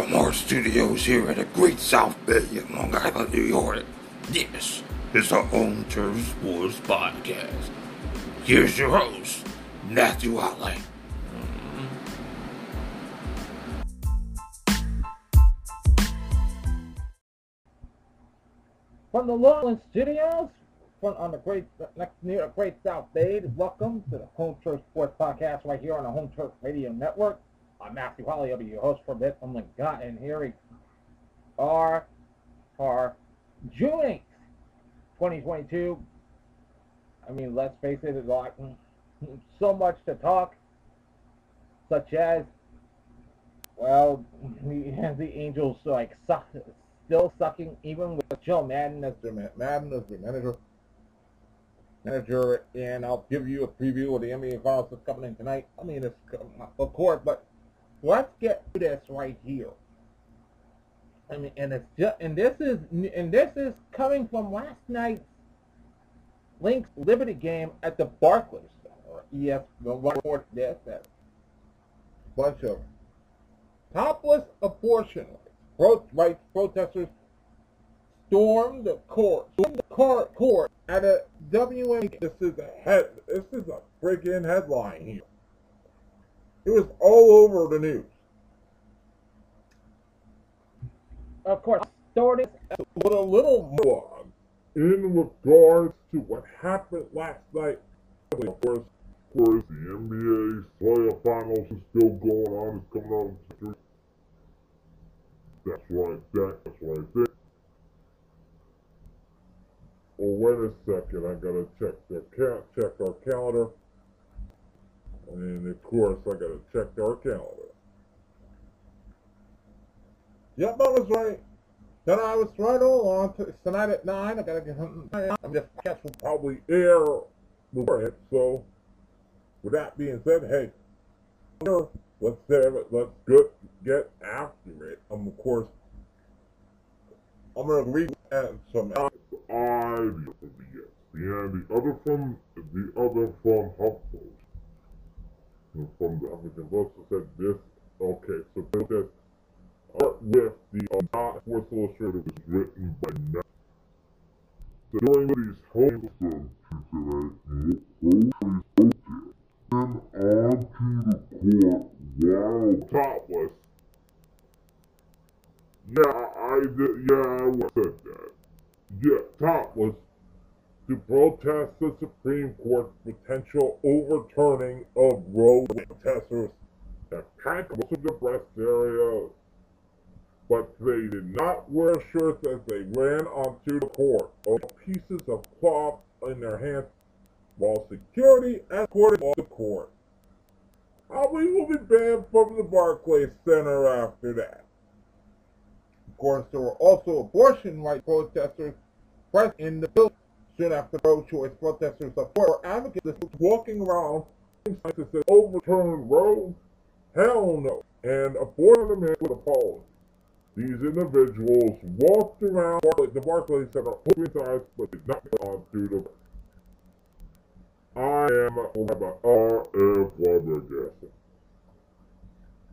from our studios here at the Great South Bay in Long Island, New York. This is the Home Turf Sports Podcast. Here's your host, Matthew Holly. From the Lowland Studios, from on the great next near the Great South Bay, welcome to the Home Turf Sports Podcast right here on the Home Turf Radio Network. I'm Matthew Holly. I'll be your host for a bit. I'm the guy, and here we are for June 8th, 2022. I mean, let's face it, there's like so much to talk, such as, well, the, the Angels like suck, still sucking, even with Joe Maddon as their Maddon as their manager. Manager, and I'll give you a preview of the NBA Finals that's coming in tonight. I mean, it's of course, but let's get to this right here. I mean, and it's just, and this is, and this is coming from last night's Lynx Liberty game at the Barclays Center. ES report this that bunch of topless abortion rights protesters stormed the court, stormed the court, court at a WA. This is a head. This is a freaking headline here. It was all over the news. Of course, started with a little more in regards to what happened last night. Of course, of course, the NBA playoff finals is still going on. It's coming on. That's right, that's right there. Oh, wait a second. I gotta check the check our calendar. And of course, I gotta check our calendar. Yep, I was right. Then I was right all along. Tonight at 9, I gotta get I'm just guess will probably air before it. So, with that being said, hey, let's have it. Let's get, get after it. Um, of course, I'm gonna read some from the the other from the other from HuffPost from the African Vulture said this. Okay, so this art with the uh, not Sports Illustrated was written by Nat. So during these home films today, Moses spoke him onto the court while topless. Yeah, I did. Yeah, I said that. Yeah, topless to protest the Supreme Court's potential overturning of Roe v. protesters that packed most of the breast area, but they did not wear shirts as they ran onto the court or pieces of cloth in their hands while security escorted the court. Probably will be banned from the Barclays Center after that. Of course, there were also abortion rights protesters present in the building soon after pro-choice protesters support advocates walking around to say overturn Roe? Hell no. And a abortion man with a pause. These individuals walked around the Barclays Center hoping signs, but did not on through the I am R.F. flabbergasted.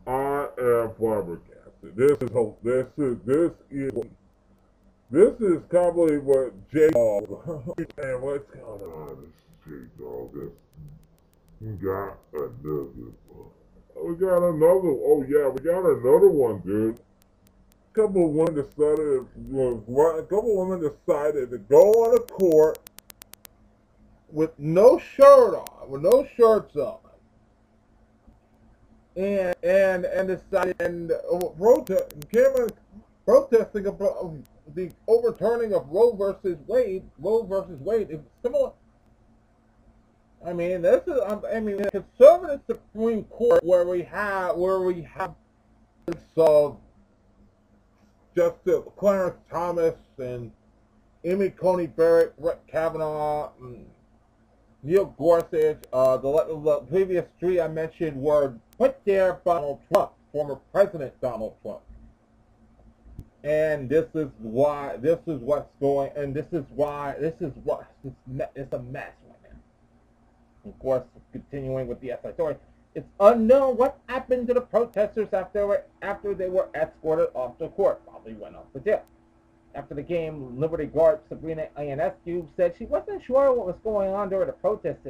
I am flabbergasted. This is this is this is this is probably what J Dog and what's going on? This J Dog. We got another one. We got another. Oh yeah, we got another one, dude. A couple of women decided. A couple of women decided to go on a court with no shirt on, with no shirts on, and and and decided and uh, protest, came protesting about the overturning of Roe versus Wade, Roe versus Wade is similar. I mean, this is, I mean, the conservative Supreme Court where we have, where we have of Justice Clarence Thomas and Amy Coney Barrett, Brett Kavanaugh, Neil Gorsuch, uh, the, the previous three I mentioned were put there by Donald Trump, former President Donald Trump and this is why this is what's going and this is why this is what it's, it's a mess right now of course continuing with the SI story It's unknown what happened to the protesters after after they were escorted off the court. Probably went off to jail. After the game, Liberty guard Sabrina Ionescu said she wasn't sure what was going on during the protests.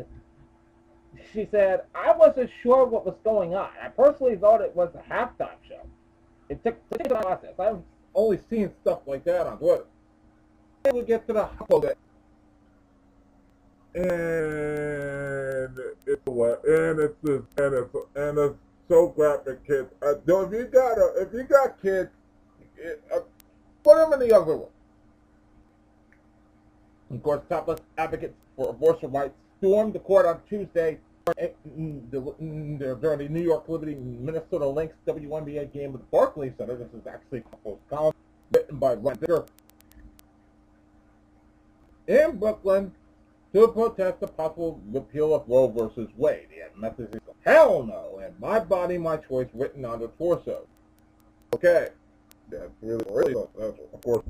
She said, I wasn't sure what was going on. I personally thought it was a halftime show. It took, took a process. I've only seen stuff like that on Twitter. We get to the of it. And it's what and it's just, and it's and it's so graphic, kids. Uh, if you got a, if you got kids, it, uh, put them in the other room. Of course, topless advocates for abortion rights stormed the court on Tuesday during the New York Liberty Minnesota Lynx WNBA game at the Barclays Center. This is actually a column written by Ryan Vicker. In Brooklyn, to protest the possible repeal of Roe versus Wade. He had messages of hell no and my body, my choice written on the torso. Okay, that's really, really, of course,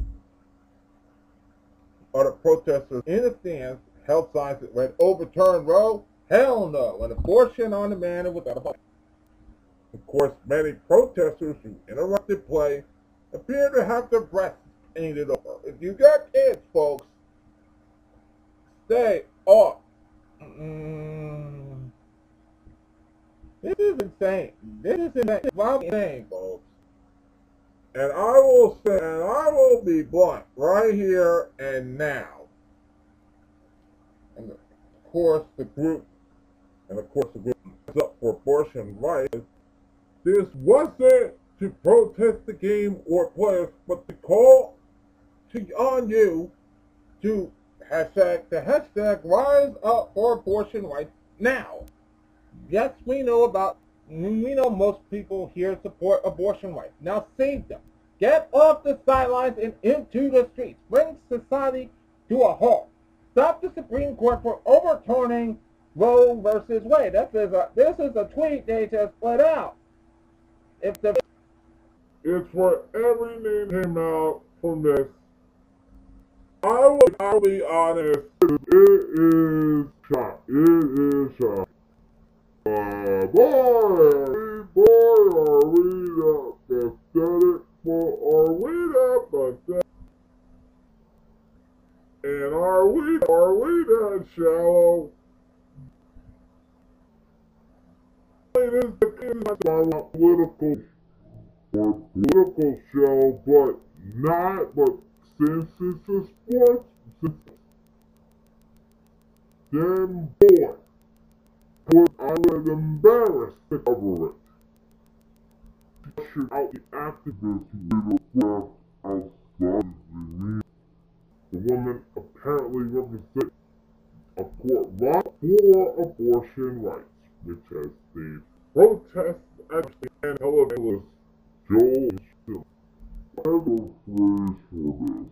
the protesters in the stands held signs that read overturn Roe, hell no, an abortion on demand and without a body. Of course, many protesters who interrupted play appear to have their breasts painted over. If you got kids, folks, stay off. Mm. This is insane. This is insane. Well, insane, folks. And I will say, and I will be blunt right here and now. And of course, the group, and of course, the group up for abortion rights. This wasn't to protest the game or players, but to call to on you to hashtag the hashtag rise up for abortion rights now. Yes, we know about we know most people here support abortion rights. Now save them. Get off the sidelines and into the streets. Bring society to a halt. Stop the Supreme Court for overturning Roe versus Wade. This is a this is a tweet they just put out. If the it's every name came out from this. I will I'll be honest. It is shock. It is shock. Uh, boy, boy, are we that pathetic? Boy, are we that pathetic? And are we, are we that shallow? It is the political or political show, but not, but since it's a sports, then boy, I was embarrassed to cover it. Out the activists who a outside the me. The woman apparently represents a court right for abortion rights, which has the protest actually and televangelists Joel Osteen. I have a phrase for this.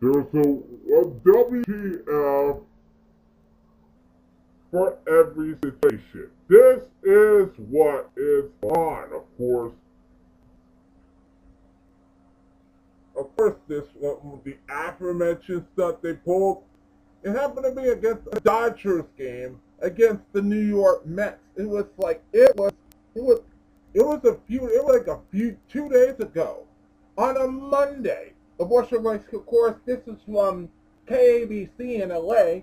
There's a, a WTF for every situation. This is what is on, of course. Of course, this uh, the aforementioned stuff they pulled. It happened to be against a Dodgers game against the New York Mets. It was like it was it was it was a few it was like a few two days ago on a Monday. Of course, this is from KABC in LA.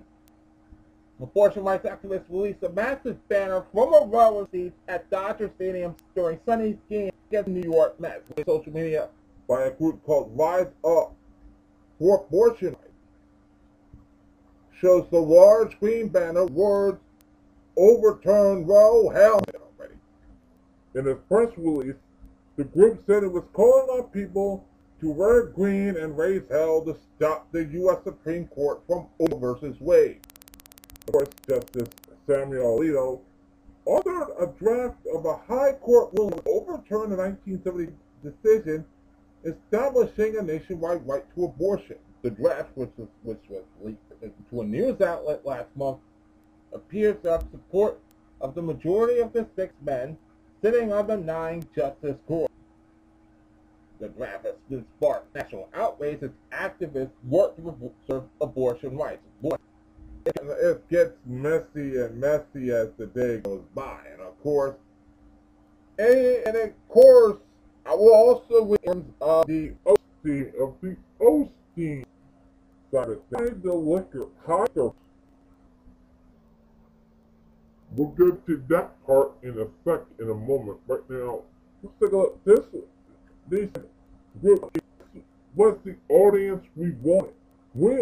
Abortion rights activists released a massive banner from a row of seats at Dodger Stadium during Sunday's game against the New York Mets. Social media by a group called Rise Up for Abortion Rights shows the large green banner words overturn Roe hell already. In a press release, the group said it was calling on people to wear green and raise hell to stop the U.S. Supreme Court from Roe versus Wade. Of course, Justice Samuel Alito authored a draft of a high court ruling to overturn the 1970 decision establishing a nationwide right to abortion. The draft, which was, which was leaked to a news outlet last month, appears to have support of the majority of the six men sitting on the nine justice court. The draft has been sparked national outrage as activists work to serve abortion rights. it gets messy and messy as the day goes by. And of course, and, of course, I will also win uh, the OC of the Osteen side of. The liquor tiger. We'll get to that part in sec, in a moment. Right now, let's take a look. This, this group was the audience we wanted. We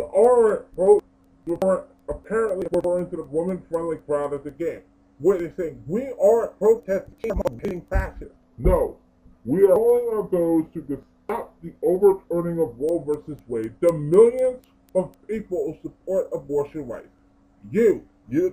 we're apparently referring to the women-friendly crowd the game. Where they say, we aren't protesting hitting fascists. No, we are calling on those who stop the overturning of Roe versus Wade, the millions of people who support abortion rights. You, you,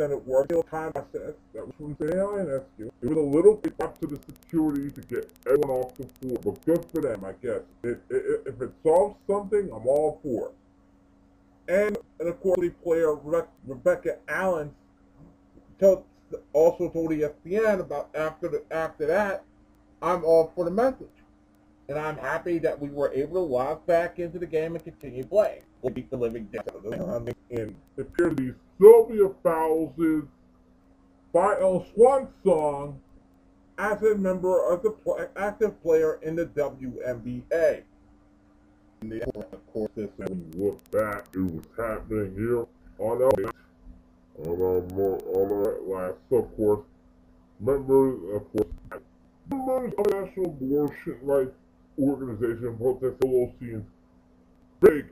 extended working time process that was from the INSU. It was a little bit up to the security to get everyone off the floor, but good for them, I guess. It, it, if it solves something, I'm all for it. And, and of course, the player Rebecca Allen told, also told ESPN about after the, after that, I'm all for the message. And I'm happy that we were able to log back into the game and continue playing. We'll beat the living death out of them. And it appears to be Sylvia Fowles' final swan song as a member of the play, active player in the WNBA. And of course, this when you look back, it was happening here on our on our on our last, of course, members, of course, members of the National Abortion Rights Organization protest Pelosi's big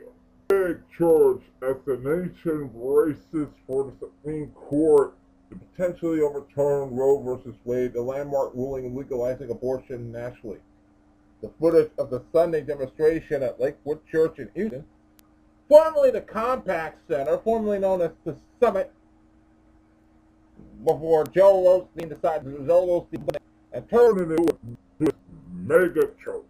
big charge as the nation braces for the Supreme Court to potentially overturn Roe v. Wade, the landmark ruling legalizing abortion nationally. The footage of the Sunday demonstration at Lakewood Church in Houston, formerly the Compaq Center, formerly known as the Summit, before Joel Osteen decided to Joel Osteen and turned it into a mega church.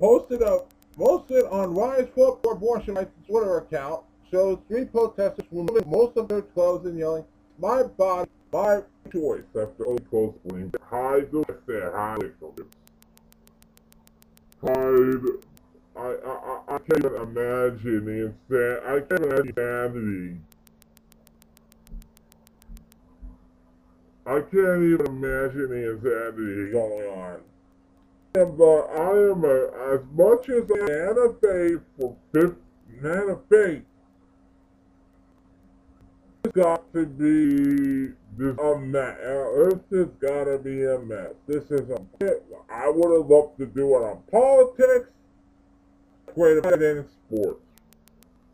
Posted a posted on Rise for Abortion Rights Twitter account shows three protesters removing most of their clothes and yelling, "My body, my choice." After only clothes hide the say hide hide. I, I, I can't even imagine the insanity. I can't imagine insanity. I can't even imagine the insanity going on uh, I am a, as much as a man of faith for fifth man of faith. It's got to be this a mess. This has got to be a mess. This is a bit. I would have loved to do it on politics. A bit in sports.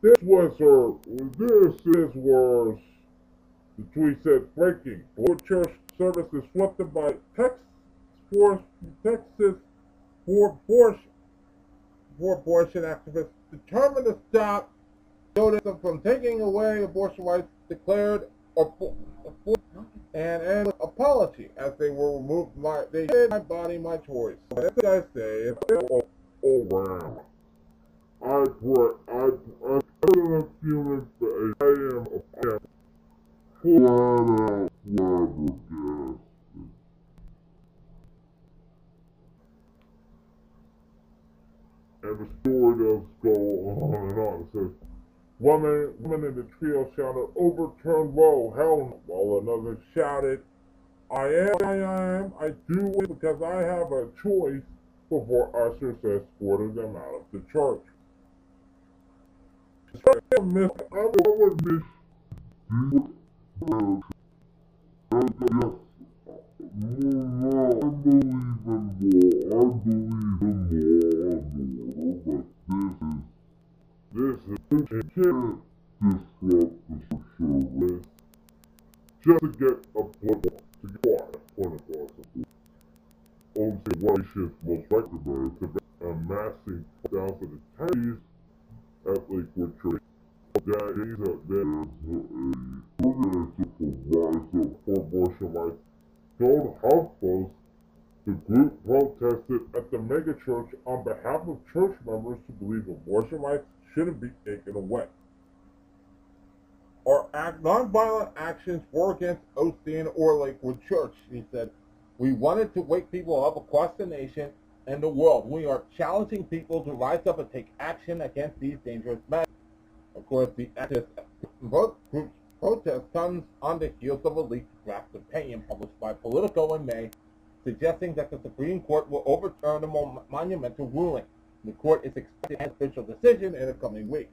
This was her. This is was. The tweet said breaking. Board church service disrupted by Texas Texas for abortion, for abortion activists determined to stop them from taking away abortion rights declared and and apology as they were removed my they said my body my choice. That's what I say. all, all around. I put I I a few minutes I am am flat out and the story does go on and on. It says, woman, woman in the trio shouted, overturn Roe, hell no. While another shouted, I am, I am, I do it because I have a choice before ushers escorted them out of the church. I believe in war. I believe this is is can't disrupt the social risk just to get a point to get a point across. Obviously, one nation's most likely to amassing thousands of days at Lakewood Church. Days at there, a organizer for Rise of Abortion Rights told HuffPost the group protested at the megachurch on behalf of church members who believe abortion rights shouldn't be taken away. Our act, nonviolent actions were against Osteen or Lakewood Church, he said. We wanted to wake people up across the nation and the world. We are challenging people to rise up and take action against these dangerous measures. Of course, the activist groups protest comes on the heels of a leaked draft opinion published by Politico in May suggesting that the Supreme Court will overturn the monumental ruling. The court is expected to have official decision in the coming weeks.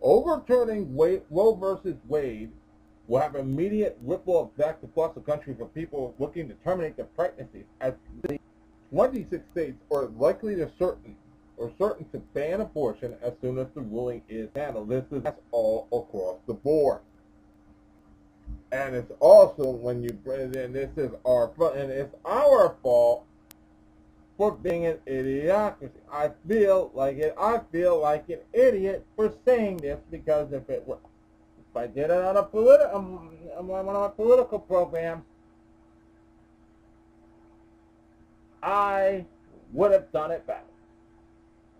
Overturning Wade, Roe versus Wade will have immediate ripple effects across the country for people looking to terminate their pregnancies, as 26 states are likely to certain or certain to ban abortion as soon as the ruling is handled. This is all across the board and it's also when you bring in this is our fault and it's our fault for being an idiocracy. I feel like it. I feel like an idiot for saying this because if it were, if I did it on a political um, one of my political programs, I would have done it better.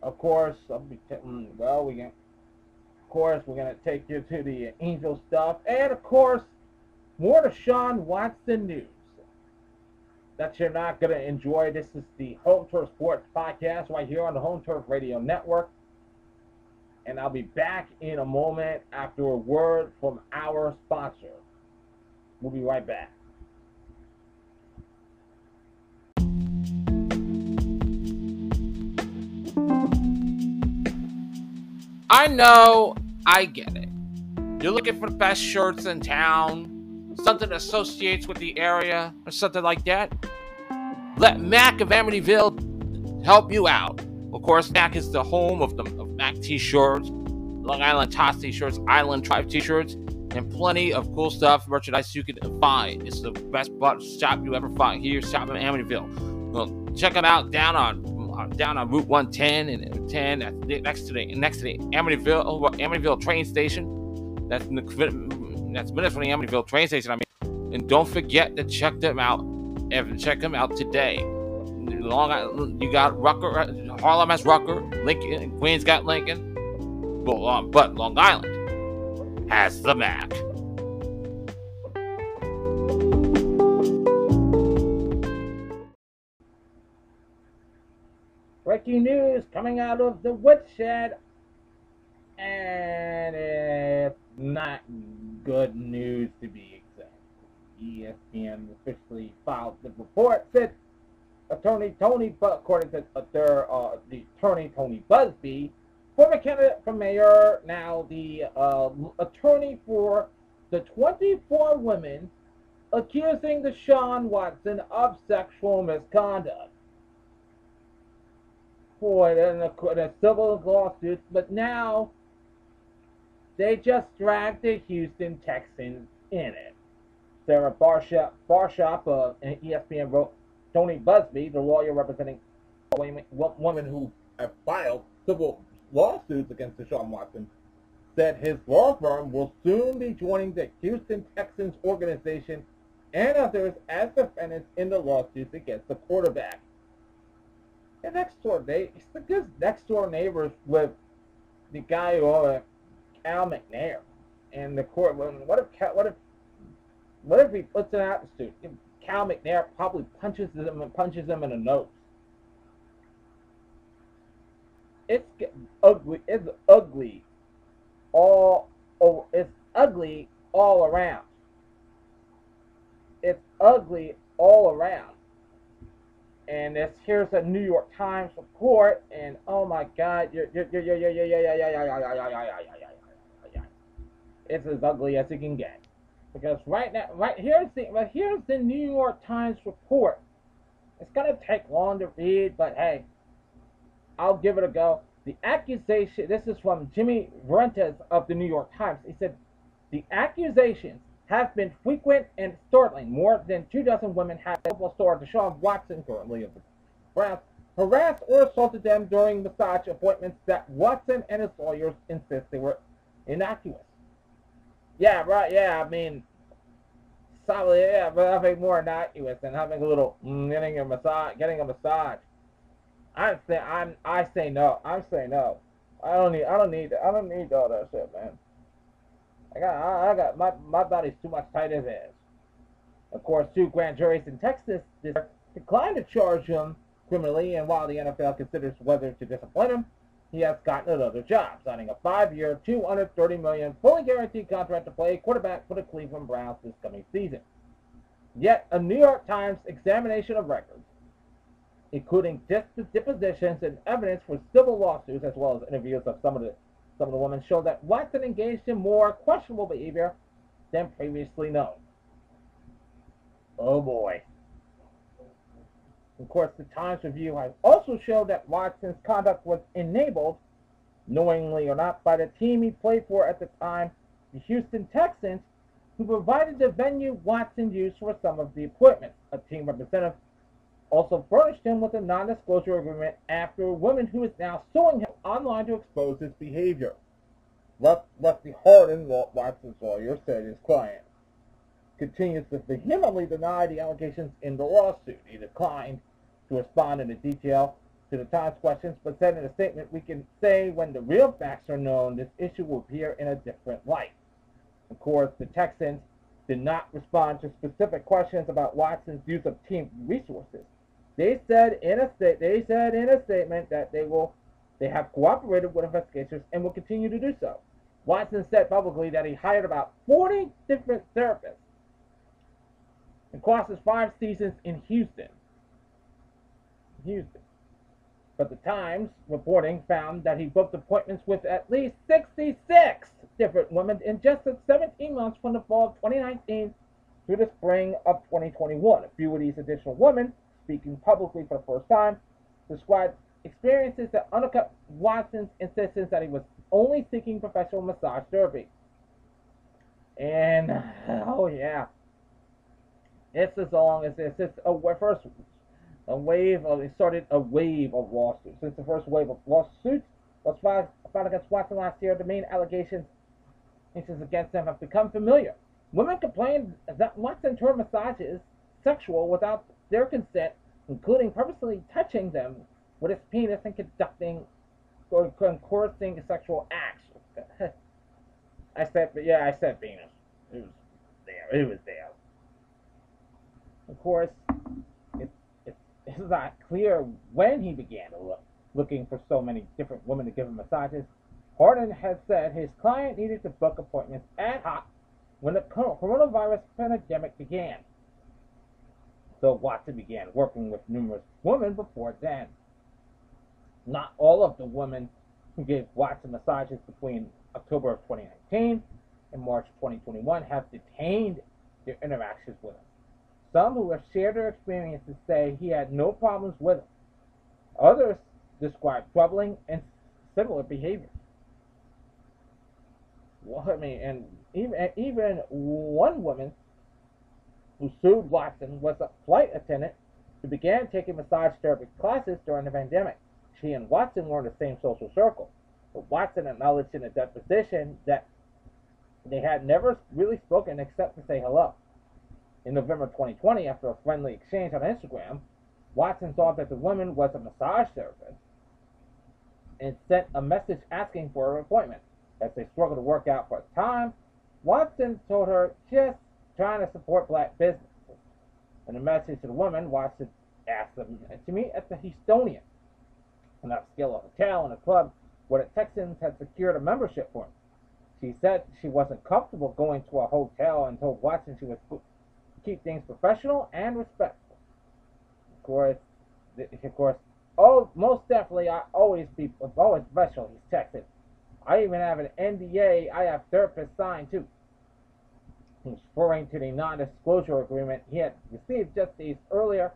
Of course, I'll be t- mm, well. We can. Of course, we're gonna take you to the angel stuff, and of course more to Sean Watson news that you're not going to enjoy. This is the Home Turf Sports Podcast right here on the Home Turf Radio Network. And I'll be back in a moment after a word from our sponsor. We'll be right back. I know, I get it. You're looking for the best shirts in town something associates with the area or something like that, let Mac of Amityville help you out. Of course, Mac is the home of the of Mac t-shirts, Long Island t-shirts, Island Tribe t-shirts, and plenty of cool stuff, merchandise you can find. It's the best shop you ever find here, shop in Amityville. Well, check it out down on down on Route 110 and 10 next to the next to the Amityville oh, Amityville train station. That's in the that's minutes from the Amityville train station. I mean, and don't forget to check them out. And check them out today. Long Island, you got Rucker, Harlem has Rucker, Lincoln, Queens got Lincoln, but, um, but Long Island has the Mac. Breaking news coming out of the woodshed, and it's not good news to be exact. ESPN officially filed the report that attorney Tony, according to their uh, the attorney Tony Buzbee, former candidate for mayor, now the uh, attorney for the 24 women accusing Deshaun Watson of sexual misconduct. In a, a civil lawsuit, but now they just dragged the Houston Texans in it. Sarah Barshop, Barshop of uh, ESPN wrote, Tony Buzbee, the lawyer representing women who have filed civil lawsuits against Deshaun Watson, said his law firm will soon be joining the Houston Texans organization and others as defendants in the lawsuits against the quarterback. And next door, they, because next door neighbors with the guy who Cal McNair and the court. What if what if what if he puts out suit? Cal McNair probably punches him and punches him in the nose. It's ugly. It's ugly. All oh, it's ugly all around. It's ugly all around. And this here's a New York Times report, and oh my God, yeah yeah yeah yeah yeah yeah yeah yeah yeah yeah yeah yeah yeah it's as ugly as it can get. Because right now, right here's the right here's the New York Times report. It's gonna take long to read, but hey, I'll give it a go. The accusation. This is from Jimmy Vrentas of the New York Times. He said the accusations have been frequent and startling. More than two dozen women have football star Deshaun Watson, currently of the Browns, harassed or assaulted them during massage appointments that Watson and his lawyers insist they were innocuous. Yeah, right, yeah, I mean, solid, yeah, but having more innocuous than having a little, mm, getting a massage, getting a massage. I'm say, I'm, I say no. I'm saying no. I don't need, I don't need, I don't need all that shit, man. I got, I, I got, my, my body's too much tight as is. Of course, two grand juries in Texas declined to charge him criminally, and while the NFL considers whether to discipline him, he has gotten another job, signing a five-year, $230 million, fully guaranteed contract to play quarterback for the Cleveland Browns this coming season. Yet, a New York Times examination of records, including depositions and evidence for civil lawsuits, as well as interviews of some of the some of the women, show that Watson engaged in more questionable behavior than previously known. Oh boy. Of course, the Times Review has also showed that Watson's conduct was enabled, knowingly or not, by the team he played for at the time, the Houston Texans, who provided the venue Watson used for some of the equipment. A team representative also furnished him with a non-disclosure agreement after a woman who is now suing him online to expose his behavior. Lefty Hardin, Watson's lawyer, said his client continues to vehemently deny the allegations in the lawsuit. He declined to respond in detail to the Times questions, but said in a statement, we can say when the real facts are known, this issue will appear in a different light. Of course, the Texans did not respond to specific questions about Watson's use of team resources. They said in a state they said in a statement that they will they have cooperated with investigators and will continue to do so. Watson said publicly that he hired about 40 different therapists across his five seasons in Houston. Houston. But the Times reporting found that he booked appointments with at least 66 different women in just 17 months from the fall of 2019 through the spring of 2021. A few of these additional women, speaking publicly for the first time, described experiences that undercut Watson's insistence that he was only seeking professional massage therapy. And, oh yeah, it's as long as. It's a first a wave of it started a wave of lawsuits. Since the first wave of lawsuits was filed, filed against Watson last year, the main allegations against them have become familiar. Women complained that Watson turned massages sexual without their consent, including purposely touching them with his penis and conducting or coercing sexual acts. I said, but yeah, I said penis. It was there. It was there. Of course, it, it, it's not clear when he began to look, looking for so many different women to give him massages. Hardin has said his client needed to book appointments ad hoc when the coronavirus pandemic began. So Watson began working with numerous women before then. Not all of the women who gave Watson massages between October of 2019 and March 2021 have detained their interactions with him. Some who have shared their experiences say he had no problems with it. Others describe troubling and similar behavior. Well, I mean, and even even one woman who sued Watson was a flight attendant who began taking massage therapy classes during the pandemic. She and Watson were in the same social circle, but Watson acknowledged in a deposition that they had never really spoken except to say hello. In November 2020, after a friendly exchange on Instagram, Watson thought that the woman was a massage therapist and sent a message asking for an appointment. As they struggled to work out for a time, Watson told her just trying to support black businesses. In a message to the woman, Watson asked them to meet at the Houstonian, an upscale hotel and a club where the Texans had secured a membership for him. She said she wasn't comfortable going to a hotel and told Watson she was keep things professional and respectful. Of course, of course, oh, most definitely, I always be always professional. He's texted. I even have an NDA. I have therapist signed too. He's referring to the non-disclosure agreement he had received just days earlier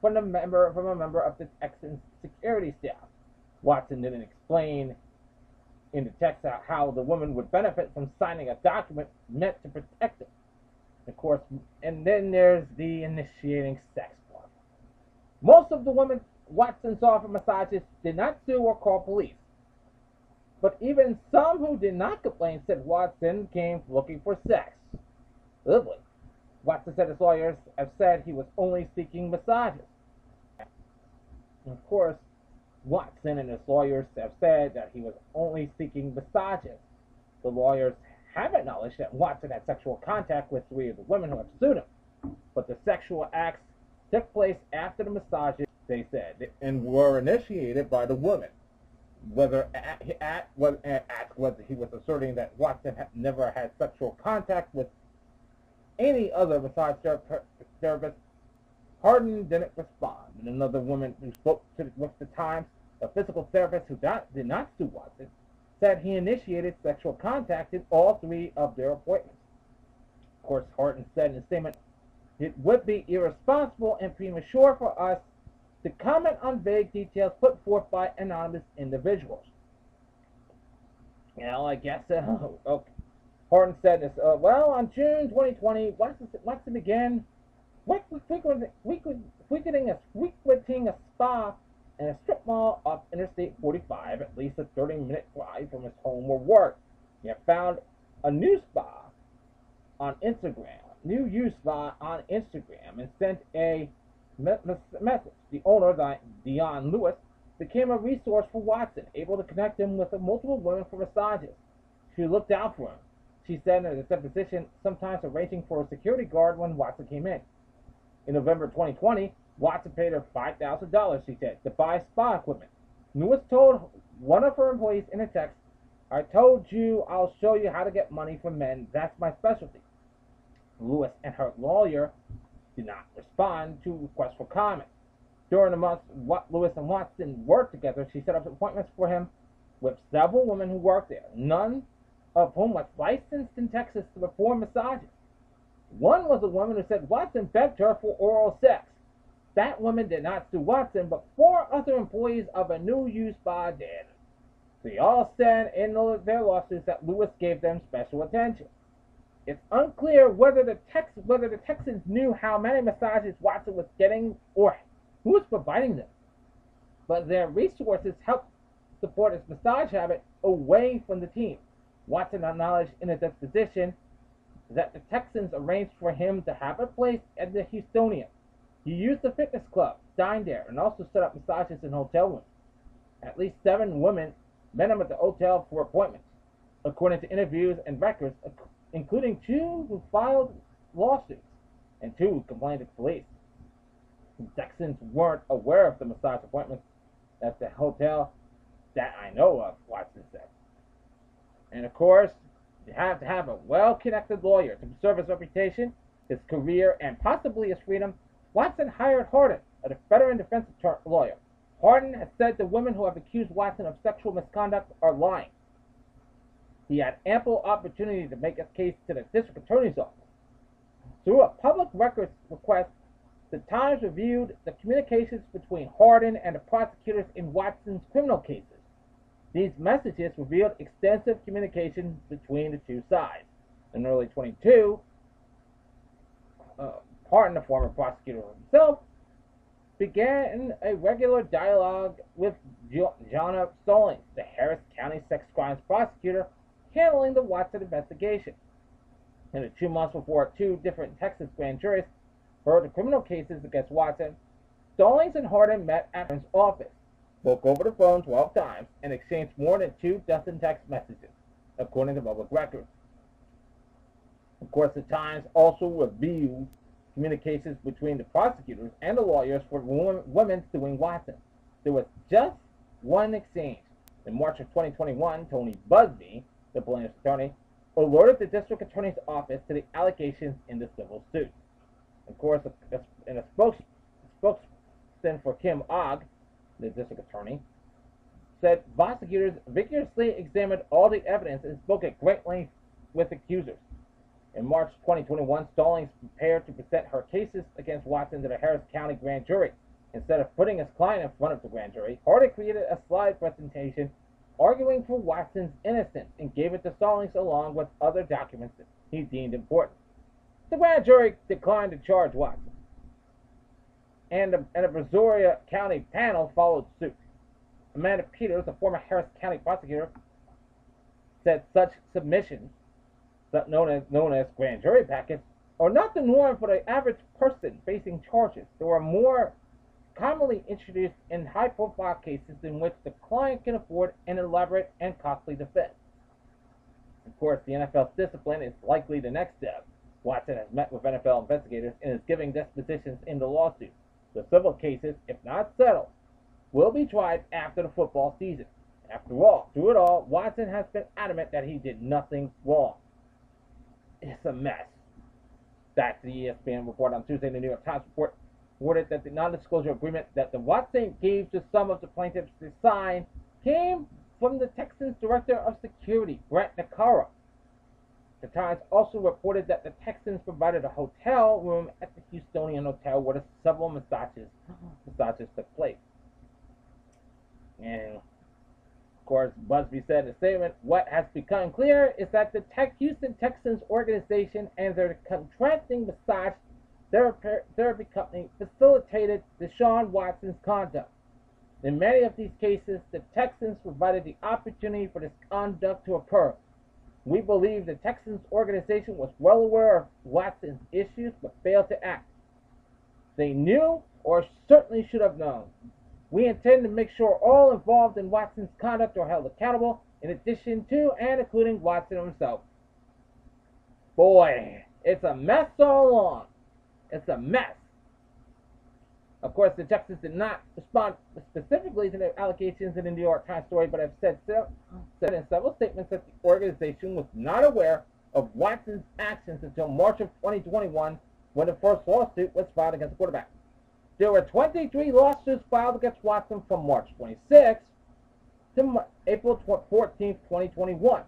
from a member from a member of the Texans security staff. Watson didn't explain in the text how the woman would benefit from signing a document meant to protect him. Of course, and then there's the initiating sex part. Most of the women Watson saw for massages did not sue or call police. But even some who did not complain said Watson came looking for sex. Lovely. Watson said his lawyers have said he was only seeking massages. And of course, Watson and his lawyers have said that he was only seeking massages. The lawyers have acknowledged that Watson had sexual contact with three of the women who have sued him, but the sexual acts took place after the massages, they said, and were initiated by the woman. Whether at, at, at whether he was asserting that Watson had never had sexual contact with any other massage therapist, Hardin didn't respond. And another woman who spoke to with the Times, a physical therapist who did not sue Watson, said he initiated sexual contact in all three of their appointments. Of course, Hardin said in a statement, it would be irresponsible and premature for us to comment on vague details put forth by anonymous individuals. You know, I guess, uh, okay. Hardin said this, uh, well, on June 2020, Watson, Watson began frequenting, frequenting, frequenting a spa and a strip mall off Interstate 45, at least a 30 minute drive from his home or work. He had found a new spa on Instagram, new use spa on Instagram, and sent a message. The owner, Dion Lewis, became a resource for Watson, able to connect him with multiple women for massages. She looked out for him. She said in a deposition, sometimes arranging for a security guard when Watson came in. In November 2020, Watson paid her $5,000, she said, to buy spa equipment. Lewis told one of her employees in a text, I told you I'll show you how to get money from men. That's my specialty. Lewis and her lawyer did not respond to requests for comment. During the months Lewis and Watson worked together, she set up appointments for him with several women who worked there, none of whom was licensed in Texas to perform massages. One was a woman who said Watson begged her for oral sex. That woman did not sue Watson, but four other employees of a new use spa did. They all said in their lawsuits that Lewis gave them special attention. It's unclear whether the Tex whether the Texans knew how many massages Watson was getting or who was providing them. But their resources helped support his massage habit away from the team. Watson acknowledged in a deposition that the Texans arranged for him to have a place at the Houstonian. He used the fitness club, dined there, and also set up massages in hotel rooms. At least seven women met him at the hotel for appointments, according to interviews and records, including two who filed lawsuits and two who complained to police. The Texans weren't aware of the massage appointments at the hotel that I know of, Watson said. And of course, you have to have a well-connected lawyer to preserve his reputation, his career, and possibly his freedom Watson hired Hardin, a veteran defense lawyer. Hardin has said the women who have accused Watson of sexual misconduct are lying. He had ample opportunity to make his case to the district attorney's office. Through a public records request, the Times reviewed the communications between Hardin and the prosecutors in Watson's criminal cases. These messages revealed extensive communication between the two sides. In early 22, uh, Hardin, the former prosecutor himself, began a regular dialogue with Johna Stallings, the Harris County sex crimes prosecutor handling the Watson investigation. In the two months before two different Texas grand juries heard the criminal cases against Watson, Stallings and Hardin met at his office, spoke over the phone 12 times, and exchanged more than two dozen text messages, according to public records. Of course, the Times also revealed communications between the prosecutors and the lawyers for women suing Watson. There was just one exchange. In March of 2021, Tony Buzbee, the plaintiff's attorney, alerted the district attorney's office to the allegations in the civil suit. Of course, in a spokesman for Kim Ogg, the district attorney, said prosecutors vigorously examined all the evidence and spoke at great length with accusers. In March 2021, Stallings prepared to present her cases against Watson to the Harris County grand jury. Instead of putting his client in front of the grand jury, Hardin created a slide presentation arguing for Watson's innocence and gave it to Stallings along with other documents that he deemed important. The grand jury declined to charge Watson. and a, and a Brazoria County panel followed suit. Amanda Peters, a former Harris County prosecutor, said such submissions, known as known as grand jury packets, are not the norm for the average person facing charges. They are more commonly introduced in high-profile cases in which the client can afford an elaborate and costly defense. Of course, the NFL's discipline is likely the next step. Watson has met with NFL investigators and is giving dispositions in the lawsuit. The civil cases, if not settled, will be tried after the football season. After all, through it all, Watson has been adamant that he did nothing wrong. It's a mess. Back to the ESPN report on Tuesday. The New York Times report reported that the non-disclosure agreement that the Watson gave to some of the plaintiffs to sign came from the Texans Director of Security, Brett Naccara. The Times also reported that the Texans provided a hotel room at the Houstonian Hotel where several massages, massages took place. And of course, Buzbee said in a statement, what has become clear is that the Tech Houston Texans organization and their contracting massage therapy company facilitated Deshaun Watson's conduct. In many of these cases, the Texans provided the opportunity for this conduct to occur. We believe the Texans organization was well aware of Watson's issues but failed to act. They knew or certainly should have known. We intend to make sure all involved in Watson's conduct are held accountable, in addition to and including Watson himself. Boy, it's a mess all along. It's a mess. Of course, the Texans did not respond specifically to the allegations in the New York Times story, but have said, said in several statements that the organization was not aware of Watson's actions until March of 2021 when the first lawsuit was filed against the quarterback. There were 23 lawsuits filed against Watson from March 26 to April 14, 2021.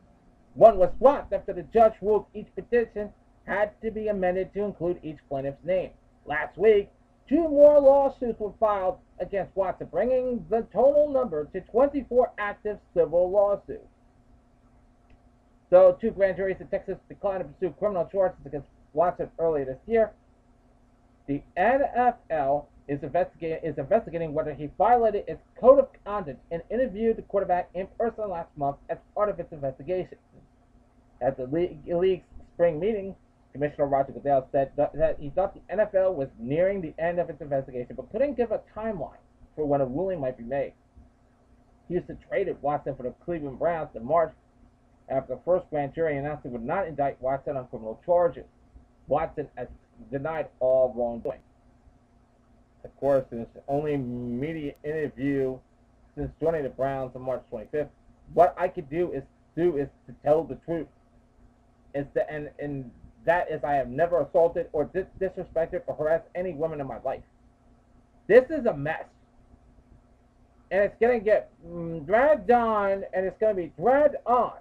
One was dropped after the judge ruled each petition had to be amended to include each plaintiff's name. Last week, two more lawsuits were filed against Watson, bringing the total number to 24 active civil lawsuits. So, two grand juries in Texas declined to pursue criminal charges against Watson earlier this year. The NFL is investigating is investigating whether he violated its code of conduct and interviewed the quarterback in person last month as part of its investigation. At the league, league's spring meeting, Commissioner Roger Goodell said that he thought the NFL was nearing the end of its investigation, but couldn't give a timeline for when a ruling might be made. Houston traded Watson for the Cleveland Browns in March after the first grand jury announced it would not indict Watson on criminal charges. Watson has denied all wrongdoing of course, in his only media interview since joining the Browns on March 25th, what I could do is do is to tell the truth. And and that is I have never assaulted or dis- disrespected or harassed any woman in my life. This is a mess. And it's going to get mm, dragged on and it's going to be dragged on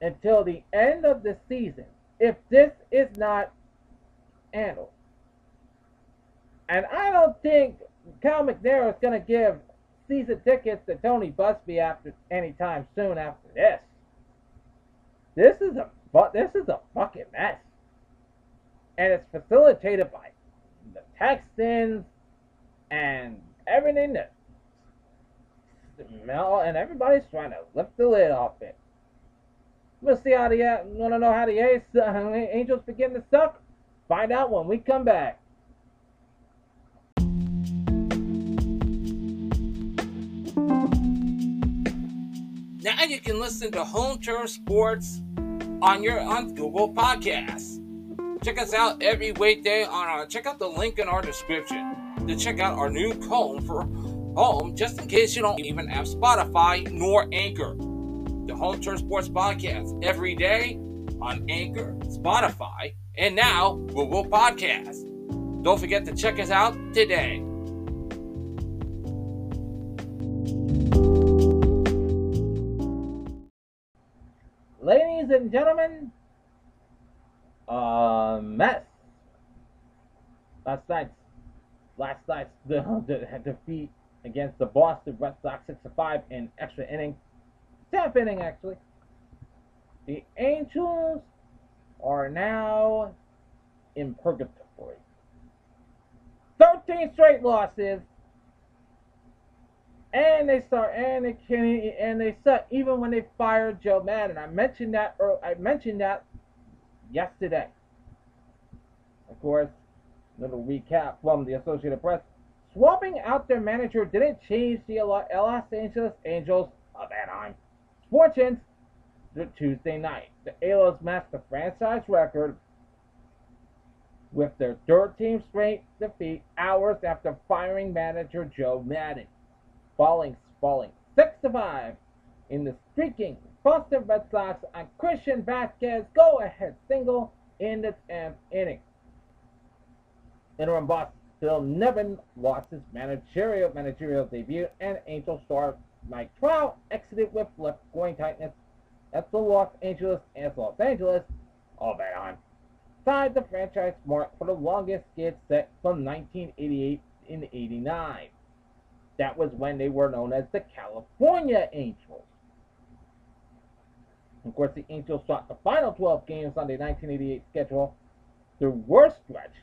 until the end of the season if this is not handled. And I don't think Cal McNair is going to give season tickets to Tony Buzbee after anytime soon after this. This is a this is a fucking mess, and it's facilitated by the Texans and everything that Mel and everybody's trying to lift the lid off it. We'll see how the want to know how the Ace, uh, Angels begin to suck. Find out when we come back. Now you can listen to Home Turf Sports on your on Google Podcasts. Check us out every weekday on our check out the link in our description to check out our new home for home just in case you don't even have Spotify nor Anchor. The Home Turf Sports Podcast every day on Anchor, Spotify, and now Google Podcasts. Don't forget to check us out today. And gentlemen, uh, a mess. Last night's last night's the, the defeat against the Boston Red Sox six to five in extra inning, tenth inning actually. The Angels are now in purgatory. 13 straight losses. And they start and they can and they suck even when they fired Joe Maddon. I mentioned that or I mentioned that yesterday. Of course, little recap from the Associated Press. Swapping out their manager didn't change the Los Angeles Angels of Anaheim fortunes the Tuesday night. The Halos matched the franchise record with their 13th straight defeat hours after firing manager Joe Maddon, falling falling 6 to 5 in the streaking Boston Red Sox on Christian Vazquez go-ahead single in the 10th inning. Interim boss Phil Nevin lost his managerial managerial debut, and Angel star Mike Trout exited with left-going tightness at the Los Angeles and Los Angeles all that on tied the franchise mark for the longest skid set from 1988 in 89. That was when they were known as the California Angels. Of course, the Angels shot the final 12 games on the 1988 schedule, their worst stretch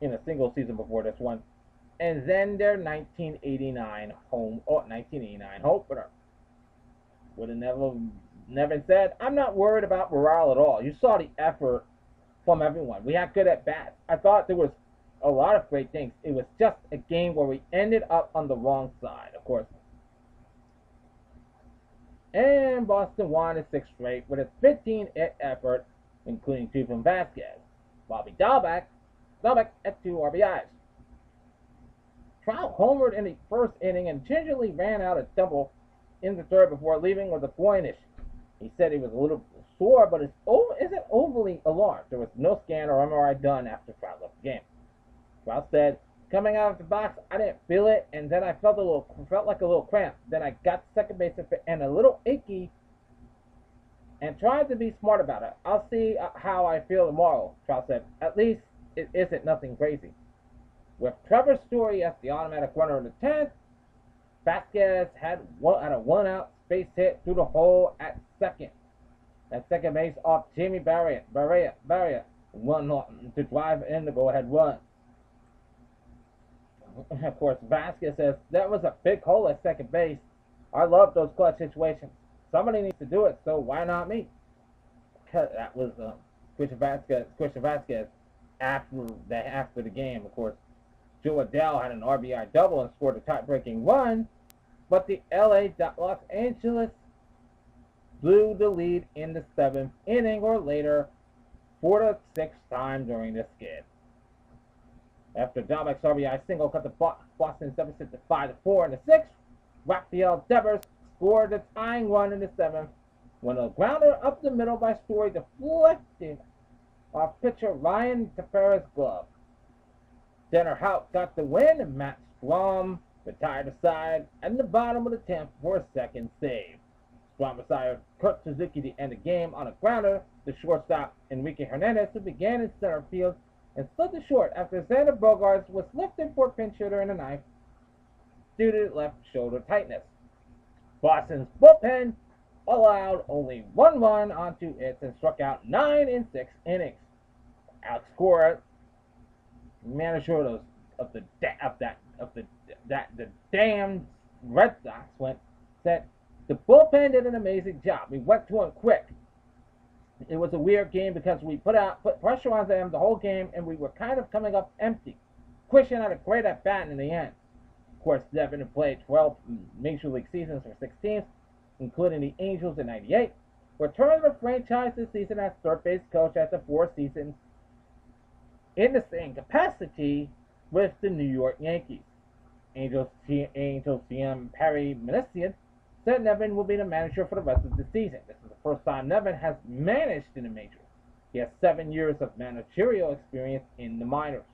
in a single season before this one, and then their 1989 home, oh, 1989 opener. Would have never Nevin said, I'm not worried about morale at all. You saw the effort from everyone. We had good at bats. I thought there was a lot of great things. It was just a game where we ended up on the wrong side, of course. And Boston won a sixth straight with a 15-hit effort, including two from Vazquez. Bobby Dalbec, Dalbec at two RBIs. Trout homered in the first inning and gingerly ran out a double in the third before leaving with a four-inning he said he was a little sore, but is isn't overly alarmed. There was no scan or MRI done after Trout left the game. Trout said, coming out of the box, I didn't feel it, and then I felt a little, felt like a little cramp. Then I got to second base and a little icky, and tried to be smart about it. I'll see uh, how I feel tomorrow. Trout said, at least it isn't nothing crazy. With Trevor Story as the automatic runner in the tenth, Vazquez had one had a one out base hit through the hole at second. At second base off Jamie Barriott. Barriott. Barriott. One to drive in the go-ahead run. Of course, Vazquez says that was a big hole at second base. I love those clutch situations. Somebody needs to do it, so why not me? That was um, Christian Vazquez. Christian Vazquez after the after the game, of course. Jo Adell had an RBI double and scored a tie-breaking run but the LA Los Angeles blew the lead in the seventh inning or later for the sixth time during the skid. After Dalbec's RBI single cut the Boston deficit to 5 to 4 in the sixth, Rafael Devers scored the tying run in the seventh when a grounder up the middle by Story deflected off pitcher Ryan Tepera's glove. Tanner Houck got the win, and Matt Strahm retired aside at the bottom of the 10th for a second save. Strahm retired Kurt Suzuki to end the game on a grounder. The shortstop Enrique Hernandez, who began in center field and to short after Xander Bogaerts was lifted for a pinch hitter in the ninth due to left shoulder tightness. Boston's bullpen allowed only one run on two hits and struck out nine in six innings. Cora, manager of, the of that of the that the damn Red Sox went said the bullpen did an amazing job. We went to them quick. It was a weird game because we put out put pressure on them the whole game, and we were kind of coming up empty. Christian had a great at bat in the end. Of course, Nevin played 12 major league seasons for six teams, including the Angels in '98. Returned to the franchise this season as third base coach after four seasons in the same capacity with the New York Yankees. Angels, Angels GM Perry Minasian said Nevin will be the manager for the rest of the season. This is the first time Nevin has managed in the majors. He has seven years of managerial experience in the minors.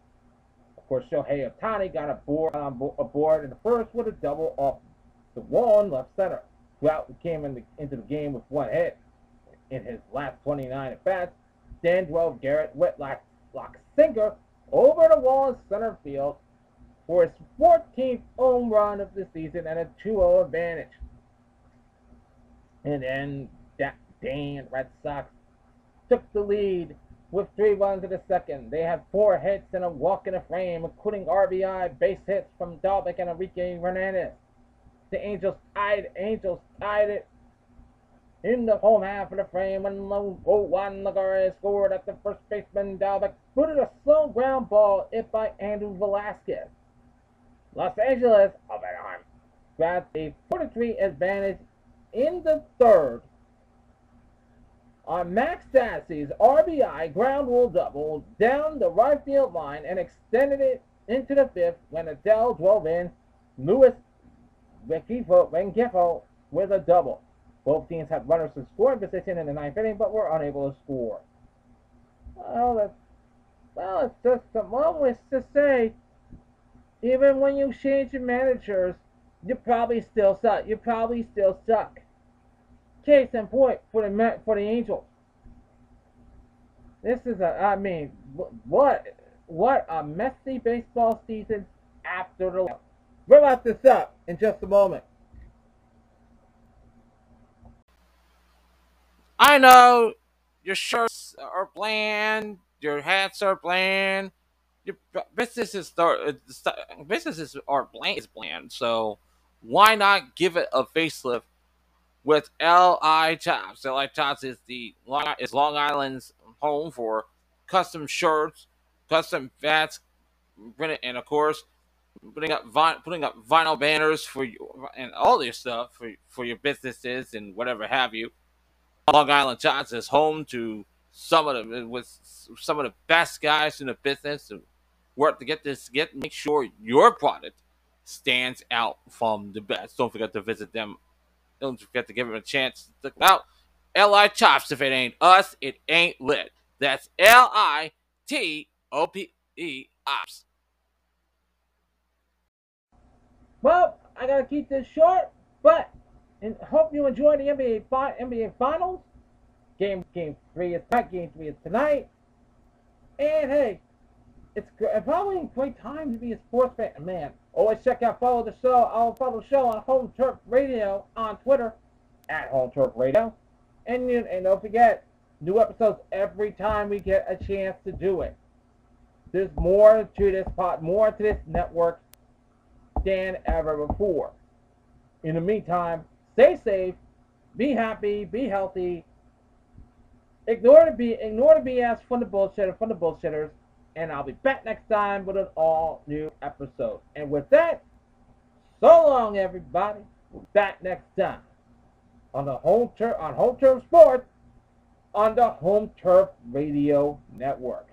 Of course, Shohei Ohtani got aboard, aboard in the first with a double off the wall in left center. Trout came in the, into the game with one hit in his last 29 at bats. Then drove Garrett Whitlock sinker over the wall in center field for his 14th home run of the season and a 2-0 advantage. And then Dan Red Sox took the lead with three runs in the second. They have four hits and a walk in the frame, including RBI base hits from Dalbec and Enrique Hernandez. The Angels tied Angels tied it in the home half of the frame when oh, Juan Lagares scored at the first baseman. Dalbec footed a slow ground ball hit by Andrew Velazquez. Los Angeles, of an arm, grabbed a 43 advantage in the third on Max Stassi's RBI ground rule double down the right field line and extended it into the fifth when Adell drove in Luis Rengifo with a double. Both teams had runners in scoring position in the ninth inning, but were unable to score. Well, that's, well, it's just well, it's to say, even when you change your managers, you probably still suck. You probably still suck. Case in point for the for the Angels. This is a, I mean, what what a messy baseball season after the. We'll wrap this up in just a moment. I know your shirts are bland, your hats are bland, your businesses are uh, businesses are bland is bland. So why not give it a facelift with Li Tops? Li Tops is the is Long Island's home for custom shirts, custom hats, and of course putting up putting up vinyl banners for you and all your stuff for for your businesses and whatever have you. Long Island Tops is home to some of the with some of the best guys in the business to work to get this get make sure your product stands out from the best. Don't forget to visit them. Don't forget to give them a chance to check out Li Tops. If it ain't us, it ain't lit. That's L I T O P E Ops. Well, I gotta keep this short, but and hope you enjoy the NBA NBA Finals. Game Game Three is tonight. Game Three is tonight. And hey, it's probably a great time to be a sports fan. Man, always check out follow the show. I'll follow the show on Home Turf Radio on Twitter at Home Turf Radio. And and don't forget, new episodes every time we get a chance to do it. There's more to this pot, more to this network than ever before. In the meantime, Stay safe. Be happy. Be healthy. Ignore the B, ignore the BS from the bullshitter from the bullshitters, and I'll be back next time with an all new episode. And with that, so long, everybody. We'll back next time on the home turf on home turf sports on the home turf radio network.